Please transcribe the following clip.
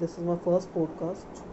this is my first podcast.